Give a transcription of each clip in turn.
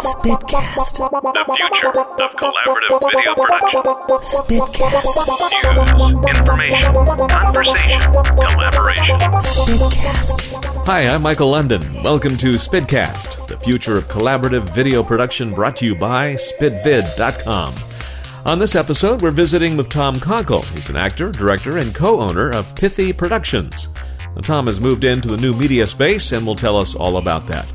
Spitcast. The future of collaborative video production. Spitcast. News, information, conversation, collaboration. Spitcast. Hi, I'm Michael London. Welcome to Spidcast, the future of collaborative video production brought to you by SpidVid.com. On this episode, we're visiting with Tom Konkle. He's an actor, director, and co owner of Pithy Productions. Now, Tom has moved into the new media space and will tell us all about that.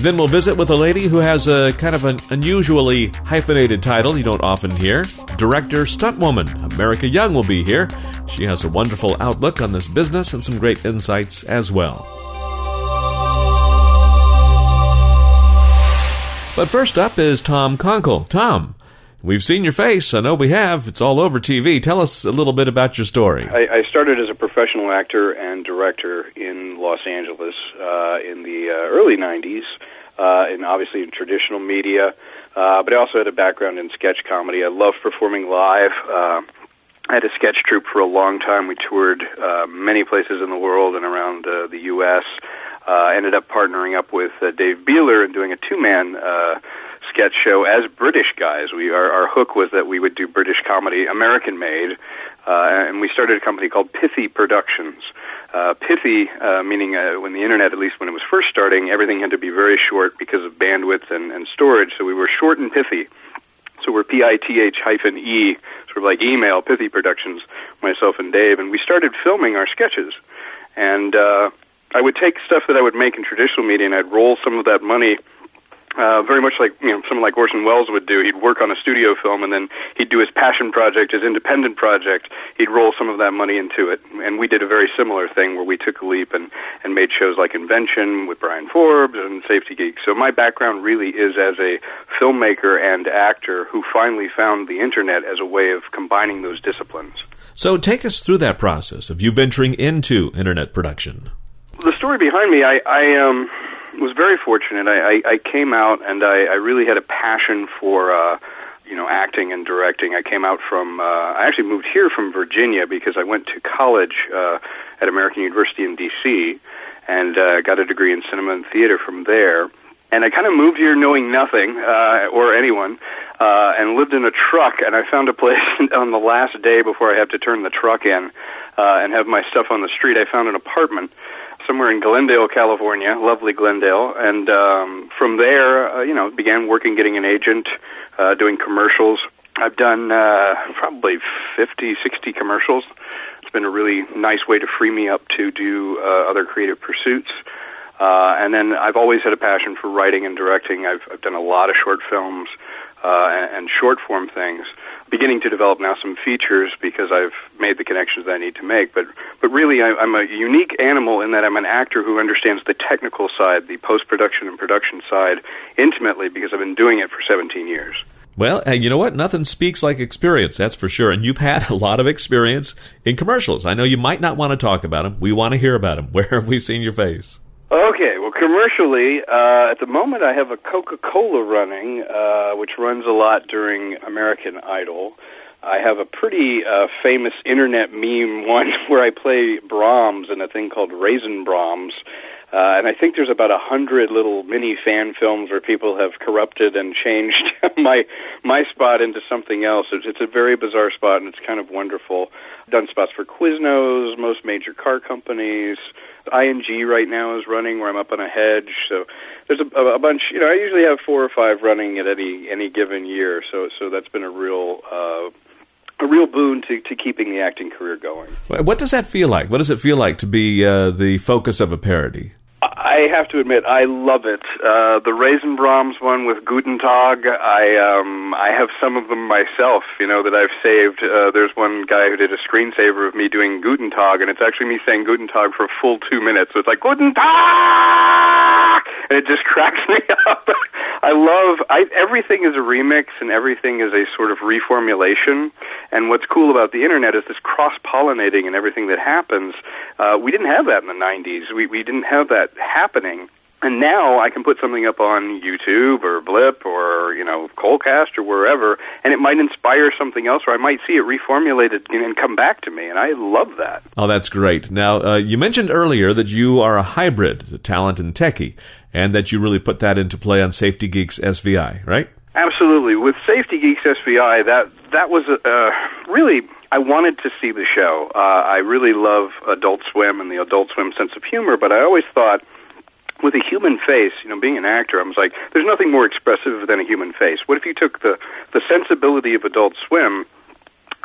Then we'll visit with a lady who has a kind of an unusually hyphenated title you don't often hear Director Stuntwoman. America Young will be here. She has a wonderful outlook on this business and some great insights as well. But first up is Tom Konkle. Tom, we've seen your face. I know we have. It's all over TV. Tell us a little bit about your story. I, I started as a professional actor and director in Los Angeles uh, in the uh, early 90s, uh, and obviously in traditional media. Uh, but I also had a background in sketch comedy. I love performing live. Uh, I had a sketch troupe for a long time. We toured uh, many places in the world and around uh, the U.S. Uh, ended up partnering up with Dave Beeler and doing a two-man uh, sketch show as British guys. We our, our hook was that we would do British comedy, American made, uh, and we started a company called Pithy Productions. Uh, pithy, uh, meaning uh, when the internet, at least when it was first starting, everything had to be very short because of bandwidth and, and storage. So we were short and pithy. So we're P-I-T-H hyphen E, sort of like email, Pithy Productions, myself and Dave, and we started filming our sketches. And uh, I would take stuff that I would make in traditional media and I'd roll some of that money uh, very much like you know someone like Orson Welles would do. He'd work on a studio film and then he'd do his passion project, his independent project. He'd roll some of that money into it, and we did a very similar thing where we took a leap and and made shows like Invention with Brian Forbes and Safety Geek. So my background really is as a filmmaker and actor who finally found the internet as a way of combining those disciplines. So take us through that process of you venturing into internet production. the story behind me, I, I um, was very fortunate. I, I, I came out and I, I really had a passion for, uh, you know, acting and directing. I came out from, uh, I actually moved here from Virginia because I went to college uh, at American University in D.C. and uh, got a degree in cinema and theater from there. And I kind of moved here knowing nothing uh, or anyone, uh, and lived in a truck. And I found a place on the last day before I had to turn the truck in uh, and have my stuff on the street. I found an apartment somewhere in Glendale, California, lovely Glendale, and um, from there, uh, you know, began working, getting an agent, uh, doing commercials. I've done uh, probably 50, 60 commercials. It's been a really nice way to free me up to do uh, other creative pursuits. Uh, and then I've always had a passion for writing and directing. I've, I've done a lot of short films and, and short form things. Beginning to develop now some features because I've made the connections that I need to make. But but really, I, I'm a unique animal in that I'm an actor who understands the technical side, the post production and production side intimately because I've been doing it for 17 years. Well, uh, you know what? Nothing speaks like experience, that's for sure. And you've had a lot of experience in commercials. I know you might not want to talk about them. We want to hear about them. Where have we seen your face? Okay, well, commercially, uh, at the moment I have a Coca Cola running, uh, which runs a lot during American Idol. I have a pretty uh, famous internet meme one where I play Brahms in a thing called Raisin Brahms. Uh, and I think there's about a hundred little mini fan films where people have corrupted and changed my my spot into something else. It's, it's a very bizarre spot, and it's kind of wonderful. I've done spots for Quiznos, most major car companies. ING right now is running where I'm up on a hedge. So there's a, a bunch. You know, I usually have four or five running at any any given year. So so that's been a real. Uh, a real boon to, to keeping the acting career going. What does that feel like? What does it feel like to be uh, the focus of a parody? I have to admit, I love it. Uh, the Raisin Brahms one with Guten Tag, I um, I have some of them myself. You know that I've saved. Uh, there's one guy who did a screensaver of me doing Guten Tag, and it's actually me saying Guten Tag for a full two minutes. So it's like Guten Tag, and it just cracks me up. I love. I, everything is a remix, and everything is a sort of reformulation. And what's cool about the internet is this cross pollinating and everything that happens. Uh, we didn't have that in the '90s. We we didn't have that happening. And now I can put something up on YouTube or Blip or you know KoldCast or wherever, and it might inspire something else, or I might see it reformulated and come back to me, and I love that. Oh, that's great. Now, uh, you mentioned earlier that you are a hybrid, a talent and techie, and that you really put that into play on Safety Geeks SVI, right? Absolutely. With Safety Geeks SVI, that that was uh, really I wanted to see the show. Uh, I really love Adult Swim and the Adult Swim sense of humor, but I always thought with a human face, you know, being an actor, I was like, there's nothing more expressive than a human face. What if you took the the sensibility of Adult Swim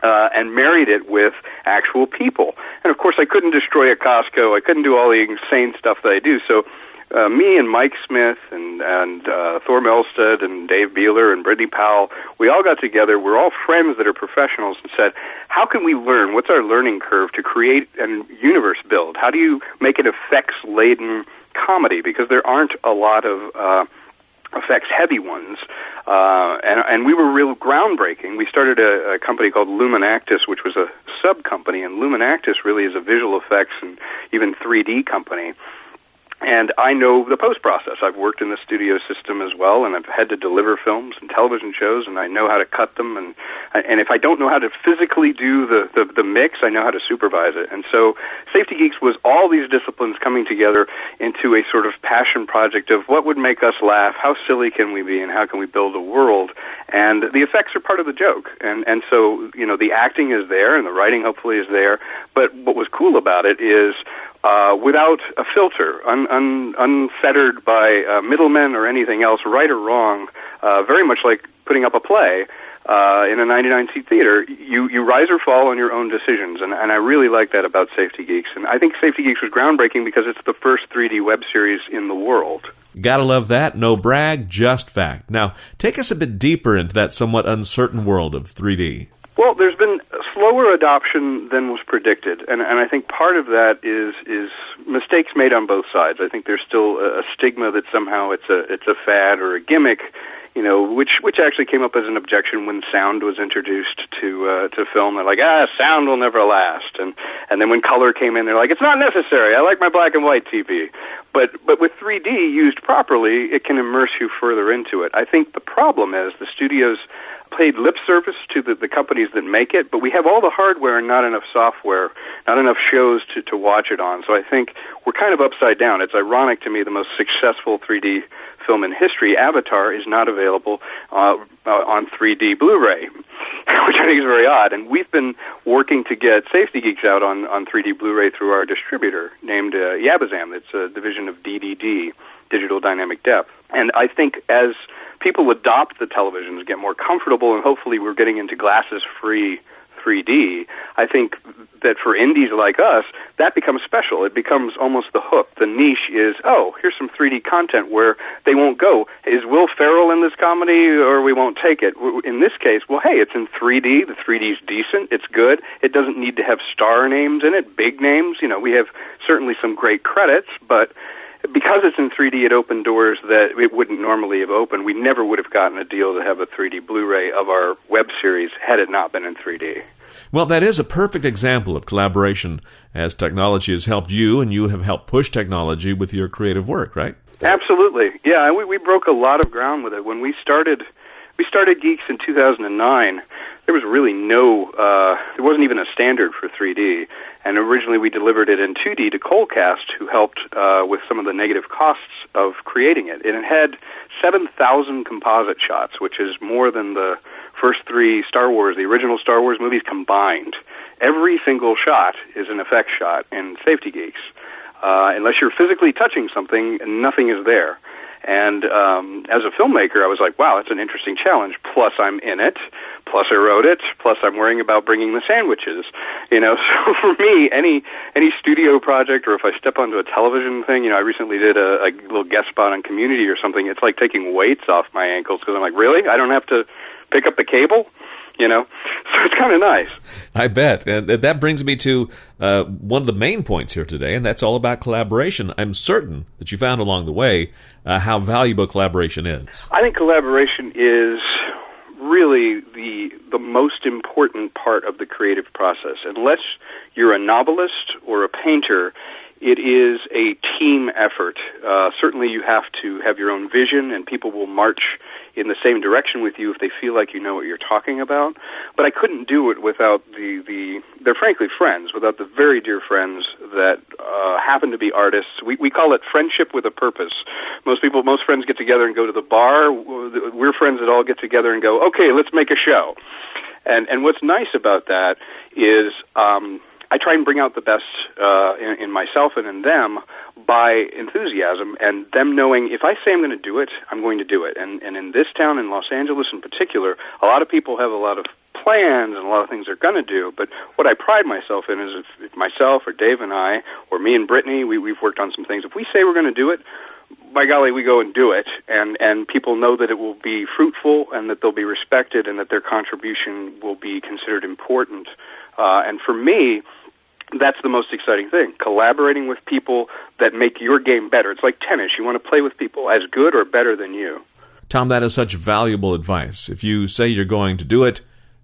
uh, and married it with actual people? And of course, I couldn't destroy a Costco. I couldn't do all the insane stuff that I do. So. Uh, me and Mike Smith and and uh, Thor Melstead and Dave Beeler and Brittany Powell, we all got together. We're all friends that are professionals, and said, "How can we learn? What's our learning curve to create a universe build? How do you make an effects laden comedy because there aren't a lot of uh, effects heavy ones. Uh, and, and we were real groundbreaking. We started a, a company called Lumenactus, which was a sub company, and Lumenactus really is a visual effects and even 3D company and I know the post process. I've worked in the studio system as well, and I've had to deliver films and television shows, and I know how to cut them. And and if I don't know how to physically do the the, the mix, I know how to supervise it. And so, Safety Geeks was all these disciplines coming together into a sort of passion project of what would make us laugh, how silly can we be, and how can we build a world. And the effects are part of the joke. And and so you know the acting is there, and the writing hopefully is there. But what was cool about it is uh, without a filter, un, un, unfettered by uh, middlemen or anything else, right or wrong, uh, very much like putting up a play uh, in a 99 seat theater. You, you rise or fall on your own decisions, and, and I really like that about Safety Geeks. And I think Safety Geeks was groundbreaking because it's the first 3D web series in the world. Gotta love that. No brag, just fact. Now, take us a bit deeper into that somewhat uncertain world of 3D. Well, there's been slower adoption than was predicted, and, and I think part of that is is mistakes made on both sides. I think there's still a, a stigma that somehow it's a it's a fad or a gimmick, you know, which which actually came up as an objection when sound was introduced to uh, to film. They're like, ah, sound will never last, and and then when color came in, they're like, it's not necessary. I like my black and white TV. But but with 3D used properly, it can immerse you further into it. I think the problem is the studios paid lip service to the, the companies that make it, but we have all the hardware and not enough software, not enough shows to, to watch it on. So I think we're kind of upside down. It's ironic to me the most successful 3D film in history, Avatar, is not available uh, uh, on 3D Blu-ray, which I think is very odd. And we've been working to get Safety Geeks out on, on 3D Blu-ray through our distributor named uh, Yabazam. It's a division of DDD, Digital Dynamic Depth. And I think as people adopt the televisions, get more comfortable, and hopefully we're getting into glasses-free 3D, I think that for indies like us, that becomes special. It becomes almost the hook. The niche is, oh, here's some 3D content where they won't go, is Will Ferrell in this comedy or we won't take it? In this case, well, hey, it's in 3D. The 3D's decent. It's good. It doesn't need to have star names in it, big names. You know, we have certainly some great credits, but because it's in 3D, it opened doors that it wouldn't normally have opened. We never would have gotten a deal to have a 3D Blu-ray of our web series had it not been in 3D. Well, that is a perfect example of collaboration as technology has helped you and you have helped push technology with your creative work, right? Absolutely. Yeah, we, we broke a lot of ground with it. When we started, we started Geeks in 2009 there was really no, uh, there wasn't even a standard for 3D. And originally we delivered it in 2D to KoldCast, who helped uh, with some of the negative costs of creating it. And it had 7,000 composite shots, which is more than the first three Star Wars, the original Star Wars movies combined. Every single shot is an effect shot in Safety Geeks. Uh, unless you're physically touching something, nothing is there. And um, as a filmmaker, I was like, wow, that's an interesting challenge. Plus, I'm in it. Plus, I wrote it. Plus, I'm worrying about bringing the sandwiches. You know, so for me, any any studio project, or if I step onto a television thing, you know, I recently did a, a little guest spot on Community or something. It's like taking weights off my ankles because I'm like, really? I don't have to pick up the cable you know so it's kind of nice i bet and that brings me to uh, one of the main points here today and that's all about collaboration i'm certain that you found along the way uh, how valuable collaboration is i think collaboration is really the the most important part of the creative process unless you're a novelist or a painter it is a team effort. Uh, certainly, you have to have your own vision, and people will march in the same direction with you if they feel like you know what you're talking about. But I couldn't do it without the the they're frankly friends, without the very dear friends that uh, happen to be artists. We we call it friendship with a purpose. Most people, most friends get together and go to the bar. We're friends that all get together and go, okay, let's make a show. And and what's nice about that is. Um, I try and bring out the best uh, in, in myself and in them by enthusiasm and them knowing if I say I'm going to do it, I'm going to do it. And, and in this town, in Los Angeles in particular, a lot of people have a lot of plans and a lot of things they're going to do. But what I pride myself in is if, if myself or Dave and I, or me and Brittany, we, we've worked on some things. If we say we're going to do it, by golly, we go and do it, and and people know that it will be fruitful and that they'll be respected and that their contribution will be considered important. Uh, and for me, that's the most exciting thing. Collaborating with people that make your game better. It's like tennis. You want to play with people as good or better than you. Tom, that is such valuable advice. If you say you're going to do it,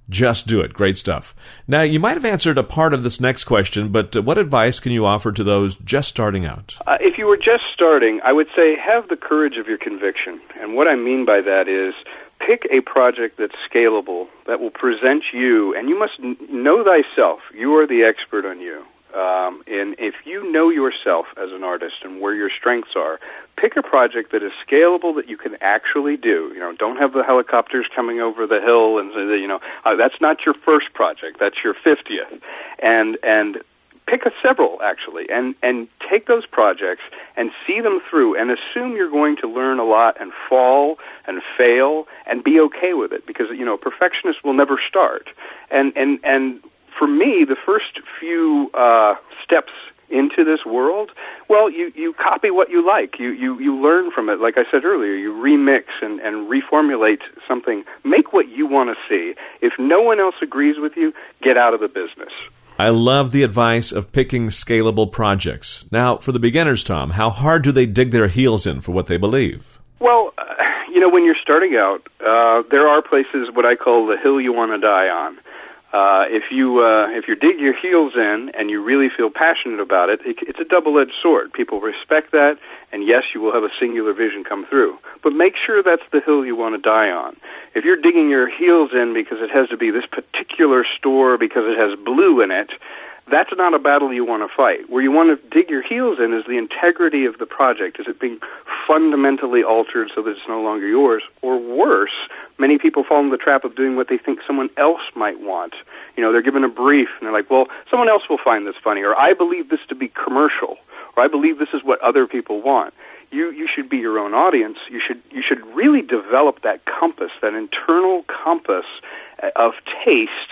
just do it. Great stuff. Now, you might have answered a part of this next question, but uh, what advice can you offer to those just starting out? Uh, if you were just starting, I would say have the courage of your conviction. And what I mean by that is pick a project that's scalable, that will present you, and you must know thyself. You are the expert on you. Um, and if you know yourself as an artist and where your strengths are, pick a project that is scalable that you can actually do. You know, don't have the helicopters coming over the hill and say, you know, uh, that's not your first project. That's your fiftieth. And and pick a several actually and and take those projects and see them through and assume you're going to learn a lot and fall and fail and be okay with it because you know a perfectionist will never start. And and and for me the first few uh steps into this world well you you copy what you like. You you you learn from it. Like i said earlier you remix and and reformulate something. Make what you want to see. If no one else agrees with you get out of the business I love the advice of picking scalable projects. Now, for the beginners, Tom, how hard do they dig their heels in for what they believe? Well, uh, you know, when you're starting out, uh, there are places what I call the hill you want to die on. Uh, if you uh, if you dig your heels in and you really feel passionate about it, it, it's a double-edged sword. People respect that, and yes, you will have a singular vision come through. But make sure that's the hill you want to die on if you're digging your heels in because it has to be this particular store because it has blue in it, that's not a battle you want to fight. Where you want to dig your heels in is the integrity of the project. Is it being fundamentally altered so that it's no longer yours? Or worse, many people fall into the trap of doing what they think someone else might want. You know, they're given a brief and they're like, well, someone else will find this funny, or I believe this to be commercial, or I believe this is what other people want you you should be your own audience. You should you should really develop that compass, that internal compass uh, of taste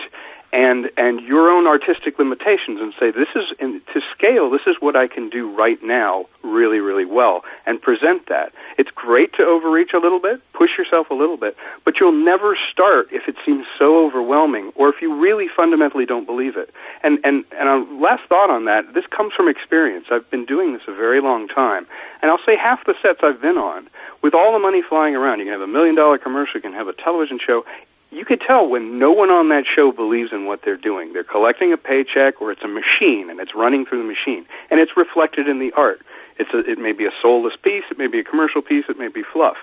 and and your own artistic limitations and say this is in, to scale this is what I can do right now really really well and present that. It's great to overreach a little bit push yourself a little bit but you'll never start if it seems so overwhelming or if you really fundamentally don't believe it. And and and a last thought on that this comes from experience. I've been doing this a very long time. And I'll say half the sets I've been on with all the money flying around you can have a million dollar commercial you can have a television show you could tell when no one on that show believes in what they're doing. They're collecting a paycheck or it's a machine and it's running through the machine. And it's reflected in the art. It's a, it may be a soulless piece, it may be a commercial piece, it may be fluff.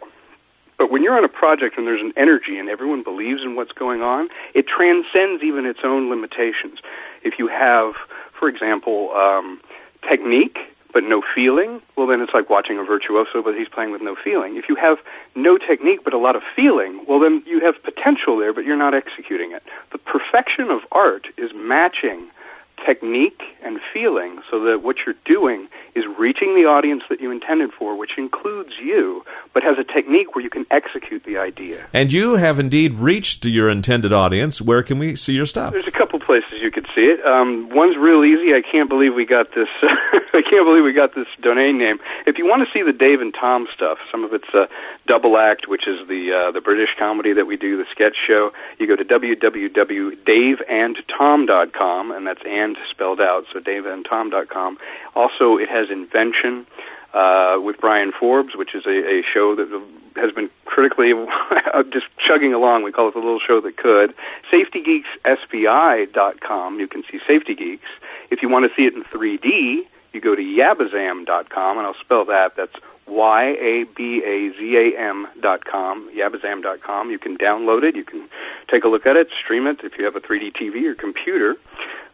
But when you're on a project and there's an energy and everyone believes in what's going on, it transcends even its own limitations. If you have, for example, um, technique but no feeling, well, then it's like watching a virtuoso, but he's playing with no feeling. If you have no technique but a lot of feeling, well, then you have potential there, but you're not executing it. The perfection of art is matching technique and feeling so that what you're doing is reaching the audience that you intended for, which includes you, but has a technique where you can execute the idea. And you have indeed reached your intended audience. Where can we see your stuff? There's a couple places you could see it. Um, one's real easy. I can't believe we got this. I can't believe we got this domain name. If you want to see the Dave and Tom stuff, some of it's uh, Double Act, which is the uh, the British comedy that we do, the sketch show. You go to www.daveandtom.com, and that's and spelled out, so daveandtom.com. Also, it has Invention uh, with Brian Forbes, which is a, a show that has been critically just chugging along. We call it the little show that could. SafetyGeeksSPI.com. You can see Safety Geeks. If you want to see it in 3D, you go to yabazam.com, and I'll spell that. That's Y A B A Z A M dot com, yabazam dot com. You can download it. You can take a look at it, stream it if you have a 3D TV or computer.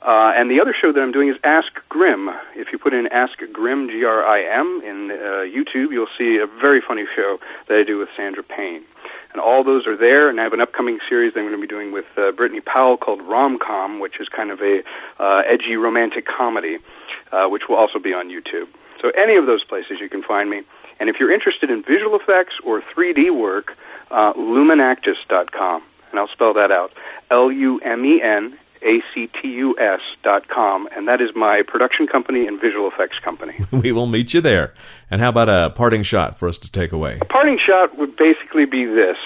Uh, and the other show that I'm doing is Ask Grim. If you put in Ask Grim, G R I M, in uh, YouTube, you'll see a very funny show that I do with Sandra Payne. And all those are there, and I have an upcoming series that I'm going to be doing with uh, Brittany Powell called Romcom, which is kind of a uh, edgy romantic comedy, uh, which will also be on YouTube. So any of those places you can find me. And if you're interested in visual effects or 3D work, uh, lumenactus.com. And I'll spell that out. L-U-M-E-N A-C-T-U-S dot com, and that is my production company and visual effects company. We will meet you there. And how about a parting shot for us to take away? A parting shot would basically be this: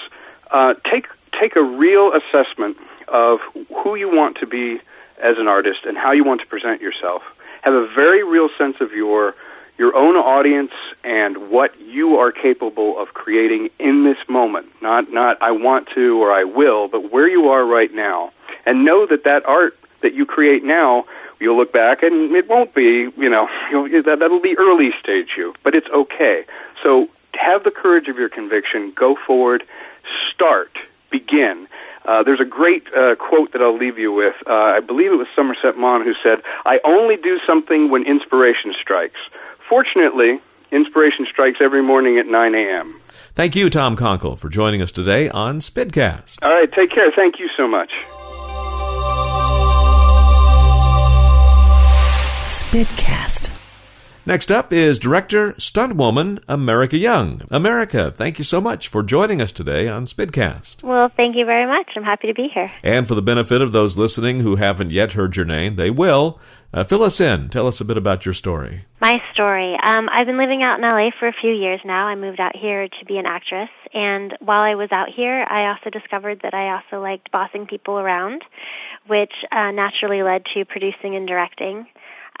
uh, take take a real assessment of who you want to be as an artist and how you want to present yourself. Have a very real sense of your your own audience and what you are capable of creating in this moment. Not not I want to or I will, but where you are right now. And know that that art that you create now, you'll look back and it won't be, you know, you'll, that that'll be early stage you, but it's okay. So have the courage of your conviction, go forward, start, begin. Uh, there's a great uh, quote that I'll leave you with. Uh, I believe it was Somerset Maugham who said, I only do something when inspiration strikes. Fortunately, inspiration strikes every morning at 9 a.m. Thank you, Tom Konkle, for joining us today on Spidcast. All right, take care. Thank you so much. Spitcast. Next up is director, stuntwoman America Young. America, thank you so much for joining us today on Spidcast. Well, thank you very much. I'm happy to be here. And for the benefit of those listening who haven't yet heard your name, they will. Uh, fill us in. Tell us a bit about your story. My story. Um, I've been living out in LA for a few years now. I moved out here to be an actress, and while I was out here, I also discovered that I also liked bossing people around, which uh, naturally led to producing and directing.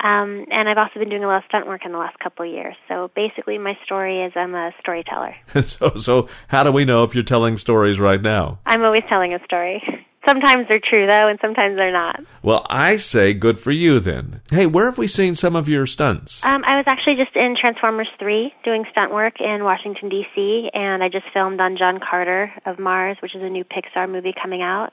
Um, and I've also been doing a lot of stunt work in the last couple of years. So basically, my story is I'm a storyteller. so, so how do we know if you're telling stories right now? I'm always telling a story. Sometimes they're true, though, and sometimes they're not. Well, I say good for you then. Hey, where have we seen some of your stunts? Um, I was actually just in Transformers 3 doing stunt work in Washington, D.C., and I just filmed on John Carter of Mars, which is a new Pixar movie coming out.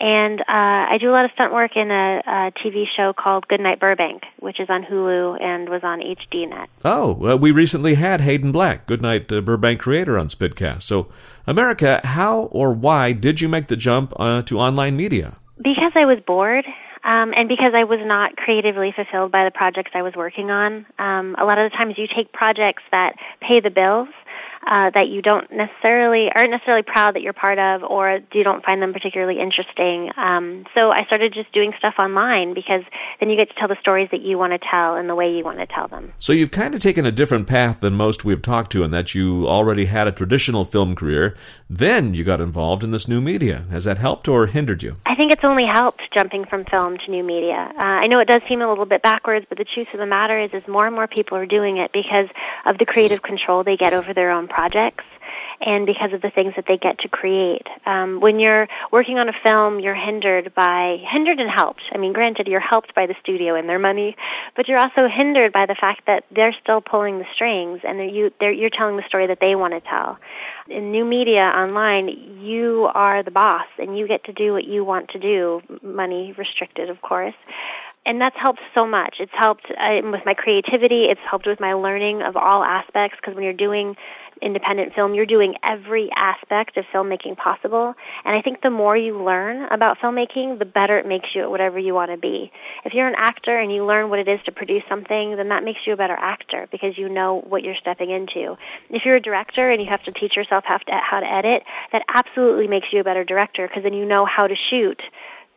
And uh, I do a lot of stunt work in a, a TV show called Goodnight Burbank, which is on Hulu and was on HDNet. Oh, we recently had Hayden Black, Goodnight uh, Burbank creator, on Spidcast. So, America, how or why did you make the jump uh, to online media? Because I was bored. Um, and because I was not creatively fulfilled by the projects I was working on, um, a lot of the times you take projects that pay the bills, uh, that you don't necessarily aren't necessarily proud that you're part of, or you don't find them particularly interesting. Um, so I started just doing stuff online because then you get to tell the stories that you want to tell in the way you want to tell them. So you've kind of taken a different path than most we've talked to, in that you already had a traditional film career. Then you got involved in this new media. Has that helped or hindered you? I think it's only helped jumping from film to new media. Uh, I know it does seem a little bit backwards, but the truth of the matter is, is more and more people are doing it because of the creative control they get over their own projects and because of the things that they get to create. Um, when you're working on a film, you're hindered by, hindered and helped. I mean, granted, you're helped by the studio and their money, but you're also hindered by the fact that they're still pulling the strings and they're, you, they're, you're telling the story that they want to tell. In new media online, you are the boss and you get to do what you want to do, money restricted, of course and that's helped so much. It's helped uh, with my creativity. It's helped with my learning of all aspects because when you're doing independent film, you're doing every aspect of filmmaking possible. And I think the more you learn about filmmaking, the better it makes you at whatever you want to be. If you're an actor and you learn what it is to produce something, then that makes you a better actor because you know what you're stepping into. If you're a director and you have to teach yourself how to, how to edit, that absolutely makes you a better director because then you know how to shoot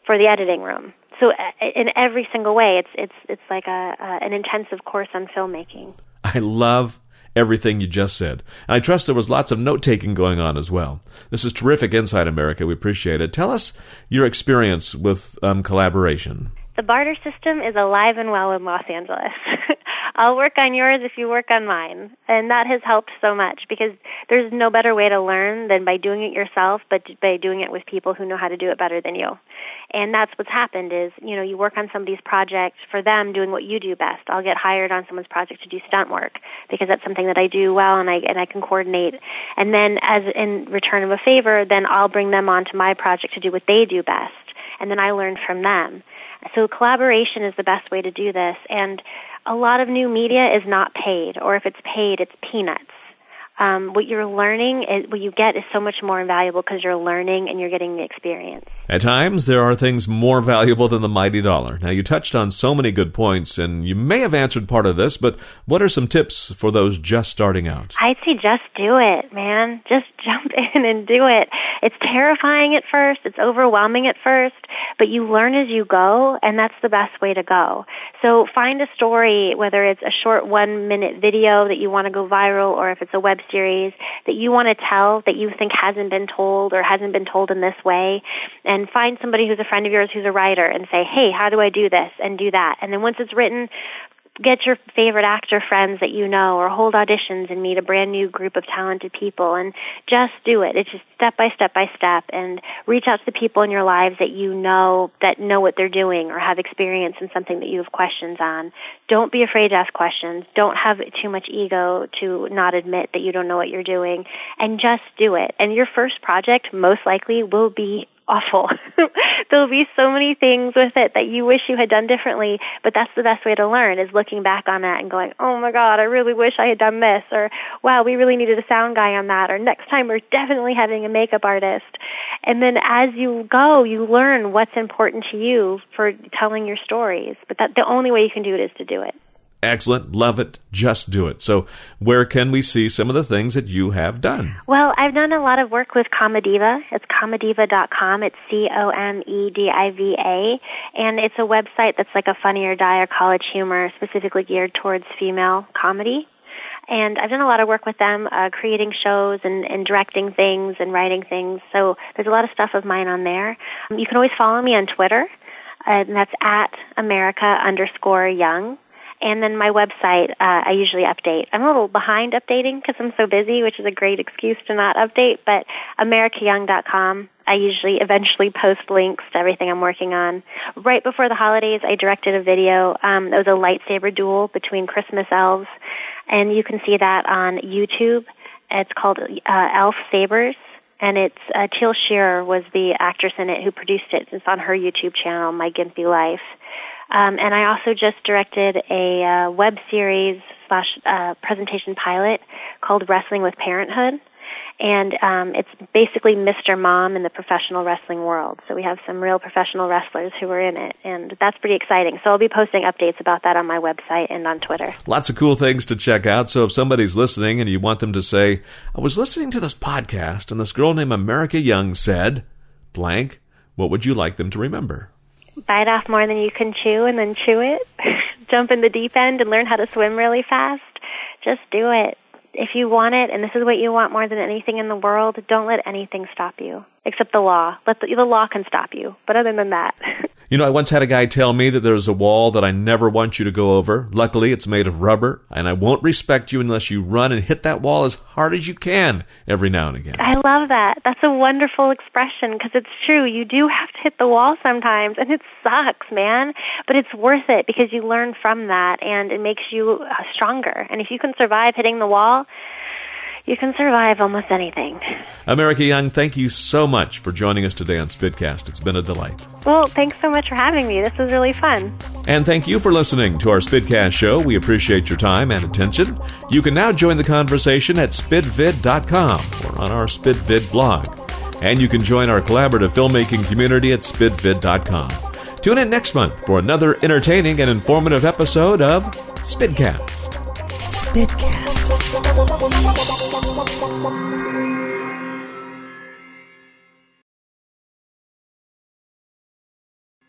for the editing room so uh, in every single way, it's it's it's like a, a an intensive course on filmmaking. I love everything you just said. And I trust there was lots of note taking going on as well. This is terrific Inside America. We appreciate it. Tell us your experience with um, collaboration. The barter system is alive and well in Los Angeles. I'll work on yours if you work on mine. And that has helped so much because there's no better way to learn than by doing it yourself, but by doing it with people who know how to do it better than you. And that's what's happened is, you know, you work on somebody's project for them doing what you do best. I'll get hired on someone's project to do stunt work because that's something that I do well and I and I can coordinate. And then as in return of a favor, then I'll bring them onto my project to do what they do best. And then I learn from them. So collaboration is the best way to do this and a lot of new media is not paid or if it's paid it's peanuts um, what you're learning, is, what you get is so much more valuable because you're learning and you're getting the experience. At times, there are things more valuable than the mighty dollar. Now, you touched on so many good points, and you may have answered part of this, but what are some tips for those just starting out? I'd say just do it, man. Just jump in and do it. It's terrifying at first, it's overwhelming at first, but you learn as you go, and that's the best way to go. So find a story, whether it's a short one minute video that you want to go viral, or if it's a web series that you want to tell that you think hasn't been told or hasn't been told in this way and find somebody who's a friend of yours who's a writer and say, hey, how do I do this and do that. And then once it's written, get your favorite actor friends that you know or hold auditions and meet a brand new group of talented people and just do it. It's just step by step by step and reach out to the people in your lives that you know that know what they're doing or have experience in something that you have questions on. Don't be afraid to ask questions. Don't have too much ego to not admit that you don't know what you're doing and just do it. And your first project most likely will be awful. Be so many things with it that you wish you had done differently, but that's the best way to learn is looking back on that and going, "Oh my god, I really wish I had done this," or "Wow, we really needed a sound guy on that," or "Next time we're definitely having a makeup artist." And then as you go, you learn what's important to you for telling your stories. But that the only way you can do it is to do it. Excellent. Love it. Just do it. So, where can we see some of the things that you have done? Well, I've done a lot of work with Comediva. It's comediva.com. It's C O M E D I V A. And it's a website that's like a funny or die or college humor specifically geared towards female comedy. And I've done a lot of work with them, uh, creating shows and, and directing things and writing things. So there's a lot of stuff of mine on there. You can always follow me on Twitter, and that's at America underscore Young. And then my website, uh, I usually update. I'm a little behind updating because I'm so busy, which is a great excuse to not update. But AmericaYoung.com, I usually eventually post links to everything I'm working on. Right before the holidays, I directed a video. Um, it was a lightsaber duel between Christmas elves, and you can see that on YouTube. It's called uh, Elf Sabers and it's uh, Teal Sherer was the actress in it who produced it. It's on her YouTube channel, My Gimpy Life. Um, and I also just directed a uh, web series slash uh, presentation pilot called Wrestling with Parenthood. And um, it's basically Mr. Mom in the professional wrestling world. So we have some real professional wrestlers who are in it, and that's pretty exciting. So I'll be posting updates about that on my website and on Twitter. Lots of cool things to check out. So if somebody's listening and you want them to say, I was listening to this podcast, and this girl named America Young said, blank, what would you like them to remember? Bite off more than you can chew and then chew it. Jump in the deep end and learn how to swim really fast. Just do it. If you want it and this is what you want more than anything in the world, don't let anything stop you. Except the law. Let the, the law can stop you. But other than that. You know, I once had a guy tell me that there's a wall that I never want you to go over. Luckily, it's made of rubber, and I won't respect you unless you run and hit that wall as hard as you can every now and again. I love that. That's a wonderful expression because it's true. You do have to hit the wall sometimes, and it sucks, man. But it's worth it because you learn from that, and it makes you uh, stronger. And if you can survive hitting the wall, you can survive almost anything. America Young, thank you so much for joining us today on Spitcast. It's been a delight. Well, thanks so much for having me. This was really fun. And thank you for listening to our Spitcast show. We appreciate your time and attention. You can now join the conversation at spitvid.com or on our Spitvid blog. And you can join our collaborative filmmaking community at spitvid.com. Tune in next month for another entertaining and informative episode of Spitcast. Spitcast.